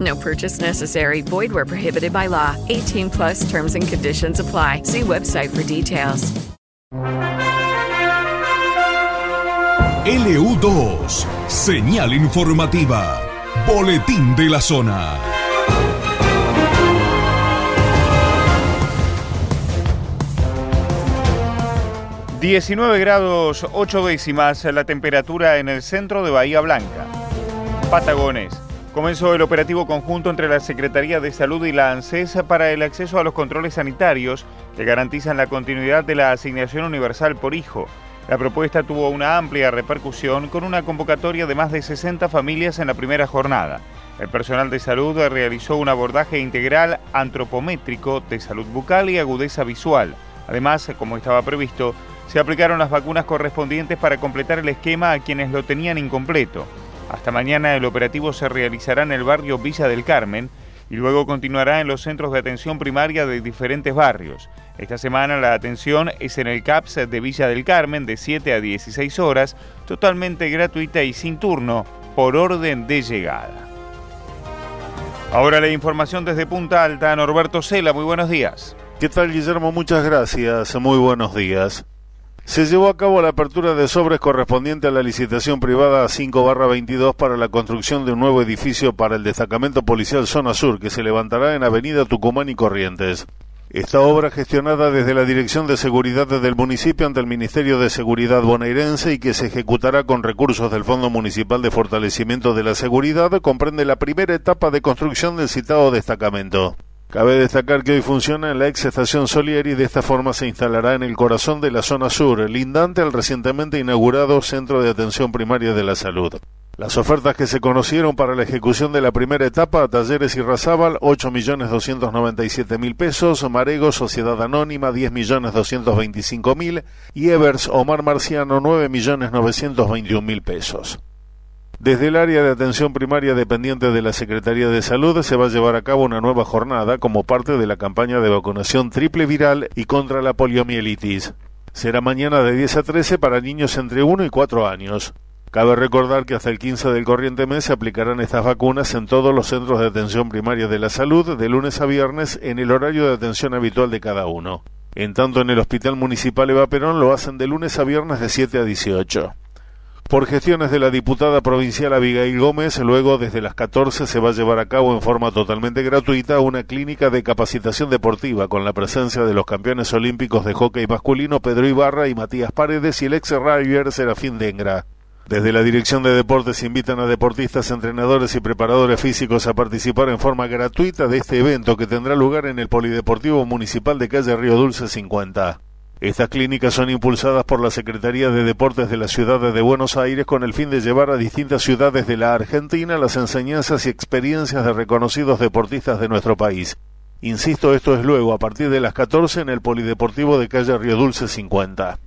No purchase necessary. Void where prohibited by law. 18 plus terms and conditions apply. See website for details. LU2, señal informativa, boletín de la zona. ...19 grados 8 décimas la temperatura en el centro de Bahía Blanca. Patagones. Comenzó el operativo conjunto entre la Secretaría de Salud y la ANSES para el acceso a los controles sanitarios que garantizan la continuidad de la asignación universal por hijo. La propuesta tuvo una amplia repercusión con una convocatoria de más de 60 familias en la primera jornada. El personal de salud realizó un abordaje integral antropométrico de salud bucal y agudeza visual. Además, como estaba previsto, se aplicaron las vacunas correspondientes para completar el esquema a quienes lo tenían incompleto. Hasta mañana el operativo se realizará en el barrio Villa del Carmen y luego continuará en los centros de atención primaria de diferentes barrios. Esta semana la atención es en el CAPS de Villa del Carmen de 7 a 16 horas, totalmente gratuita y sin turno, por orden de llegada. Ahora la información desde Punta Alta, Norberto Cela, muy buenos días. ¿Qué tal Guillermo? Muchas gracias, muy buenos días. Se llevó a cabo la apertura de sobres correspondiente a la licitación privada 5-22 para la construcción de un nuevo edificio para el destacamento policial Zona Sur que se levantará en Avenida Tucumán y Corrientes. Esta obra gestionada desde la Dirección de Seguridad del municipio ante el Ministerio de Seguridad bonaerense y que se ejecutará con recursos del Fondo Municipal de Fortalecimiento de la Seguridad comprende la primera etapa de construcción del citado destacamento. Cabe destacar que hoy funciona la ex estación Solier y de esta forma se instalará en el corazón de la zona sur, lindante al recientemente inaugurado Centro de Atención Primaria de la Salud. Las ofertas que se conocieron para la ejecución de la primera etapa, Talleres y Razábal, 8.297.000 pesos, Marego, Sociedad Anónima, 10.225.000 y Evers, Omar Marciano, 9.921.000 pesos. Desde el área de atención primaria dependiente de la Secretaría de Salud se va a llevar a cabo una nueva jornada como parte de la campaña de vacunación triple viral y contra la poliomielitis. Será mañana de 10 a 13 para niños entre 1 y 4 años. Cabe recordar que hasta el 15 del corriente mes se aplicarán estas vacunas en todos los centros de atención primaria de la salud de lunes a viernes en el horario de atención habitual de cada uno. En tanto en el Hospital Municipal Eva Perón lo hacen de lunes a viernes de 7 a 18. Por gestiones de la diputada provincial Abigail Gómez, luego desde las 14 se va a llevar a cabo en forma totalmente gratuita una clínica de capacitación deportiva con la presencia de los campeones olímpicos de hockey masculino Pedro Ibarra y Matías Paredes y el ex River Serafín Dengra. Desde la Dirección de Deportes invitan a deportistas, entrenadores y preparadores físicos a participar en forma gratuita de este evento que tendrá lugar en el Polideportivo Municipal de Calle Río Dulce 50. Estas clínicas son impulsadas por la Secretaría de Deportes de la Ciudad de Buenos Aires con el fin de llevar a distintas ciudades de la Argentina las enseñanzas y experiencias de reconocidos deportistas de nuestro país. Insisto, esto es luego a partir de las 14 en el Polideportivo de Calle Río Dulce 50.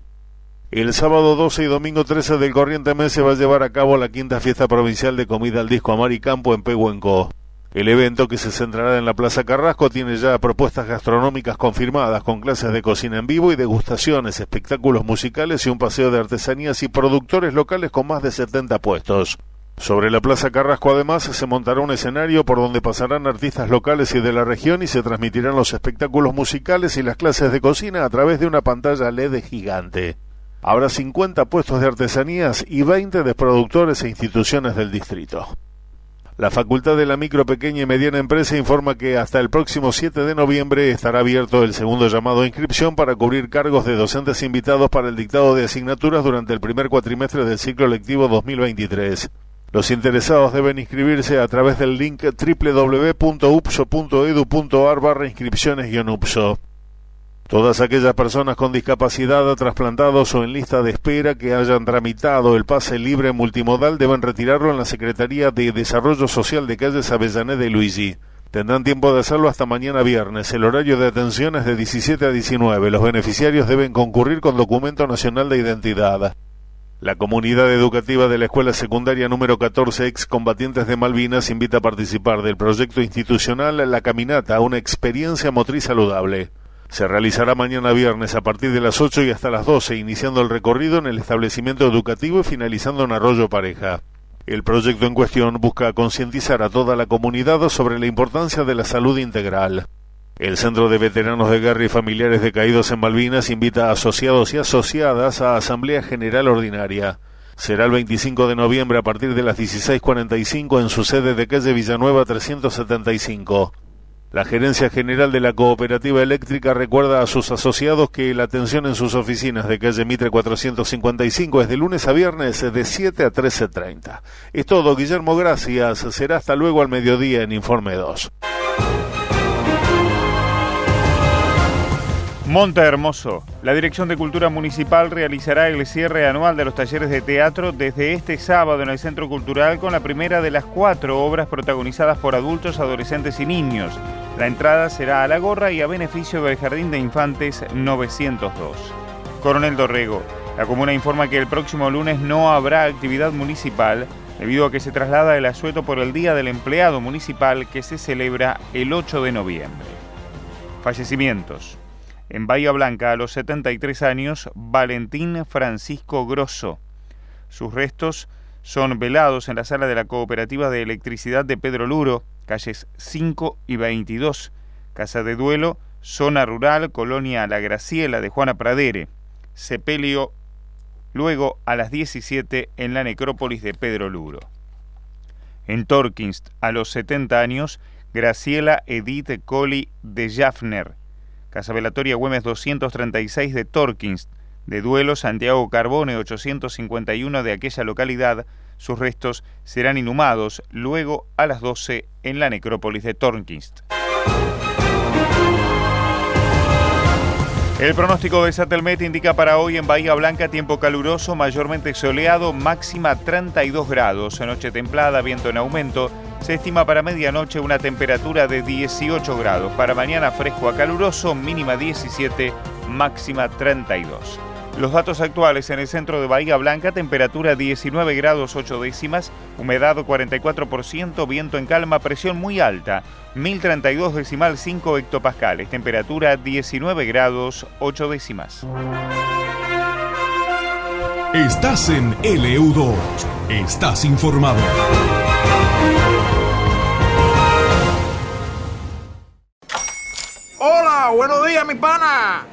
El sábado 12 y domingo 13 del corriente mes se va a llevar a cabo la quinta fiesta provincial de comida al disco Amar y Campo en Pehuenco. El evento, que se centrará en la Plaza Carrasco, tiene ya propuestas gastronómicas confirmadas con clases de cocina en vivo y degustaciones, espectáculos musicales y un paseo de artesanías y productores locales con más de 70 puestos. Sobre la Plaza Carrasco además se montará un escenario por donde pasarán artistas locales y de la región y se transmitirán los espectáculos musicales y las clases de cocina a través de una pantalla LED gigante. Habrá 50 puestos de artesanías y 20 de productores e instituciones del distrito. La Facultad de la Micro, Pequeña y Mediana Empresa informa que hasta el próximo 7 de noviembre estará abierto el segundo llamado a inscripción para cubrir cargos de docentes invitados para el dictado de asignaturas durante el primer cuatrimestre del ciclo lectivo 2023. Los interesados deben inscribirse a través del link www.upso.edu.ar barra inscripciones-upso. Todas aquellas personas con discapacidad, trasplantados o en lista de espera que hayan tramitado el pase libre multimodal deben retirarlo en la Secretaría de Desarrollo Social de Calles Avellaneda y Luigi. Tendrán tiempo de hacerlo hasta mañana viernes. El horario de atención es de 17 a 19. Los beneficiarios deben concurrir con documento nacional de identidad. La comunidad educativa de la Escuela Secundaria número 14 Excombatientes de Malvinas invita a participar del proyecto institucional La Caminata, una experiencia motriz saludable. Se realizará mañana viernes a partir de las 8 y hasta las 12, iniciando el recorrido en el establecimiento educativo y finalizando en Arroyo Pareja. El proyecto en cuestión busca concientizar a toda la comunidad sobre la importancia de la salud integral. El Centro de Veteranos de Guerra y Familiares de Caídos en Malvinas invita a asociados y asociadas a Asamblea General Ordinaria. Será el 25 de noviembre a partir de las 16.45 en su sede de calle Villanueva 375. La Gerencia General de la Cooperativa Eléctrica recuerda a sus asociados que la atención en sus oficinas de calle Mitre 455 es de lunes a viernes de 7 a 13.30. Es todo, Guillermo, gracias. Será hasta luego al mediodía en Informe 2. Monte Hermoso. La Dirección de Cultura Municipal realizará el cierre anual de los talleres de teatro desde este sábado en el Centro Cultural con la primera de las cuatro obras protagonizadas por adultos, adolescentes y niños. La entrada será a la gorra y a beneficio del Jardín de Infantes 902. Coronel Dorrego. La comuna informa que el próximo lunes no habrá actividad municipal debido a que se traslada el asueto por el Día del Empleado Municipal que se celebra el 8 de noviembre. Fallecimientos. En Bahía Blanca, a los 73 años, Valentín Francisco Grosso. Sus restos son velados en la sala de la Cooperativa de Electricidad de Pedro Luro, calles 5 y 22, Casa de Duelo, Zona Rural, Colonia La Graciela de Juana Pradere. Sepelio luego a las 17 en la necrópolis de Pedro Luro. En Torkinst, a los 70 años, Graciela Edith Colli de Jaffner. Casa Velatoria Güemes 236 de Torkins, de Duelo Santiago Carbone 851 de aquella localidad. Sus restos serán inhumados luego a las 12 en la necrópolis de Torkins. El pronóstico de Satelmet indica para hoy en Bahía Blanca tiempo caluroso, mayormente soleado, máxima 32 grados, noche templada, viento en aumento se estima para medianoche una temperatura de 18 grados. Para mañana fresco a caluroso, mínima 17, máxima 32. Los datos actuales en el centro de Bahía Blanca, temperatura 19 grados 8 décimas, humedad 44%, viento en calma, presión muy alta, 1032 decimal 5 hectopascales, temperatura 19 grados 8 décimas. Estás en LU2, estás informado. Hola, buenos días, mi pana.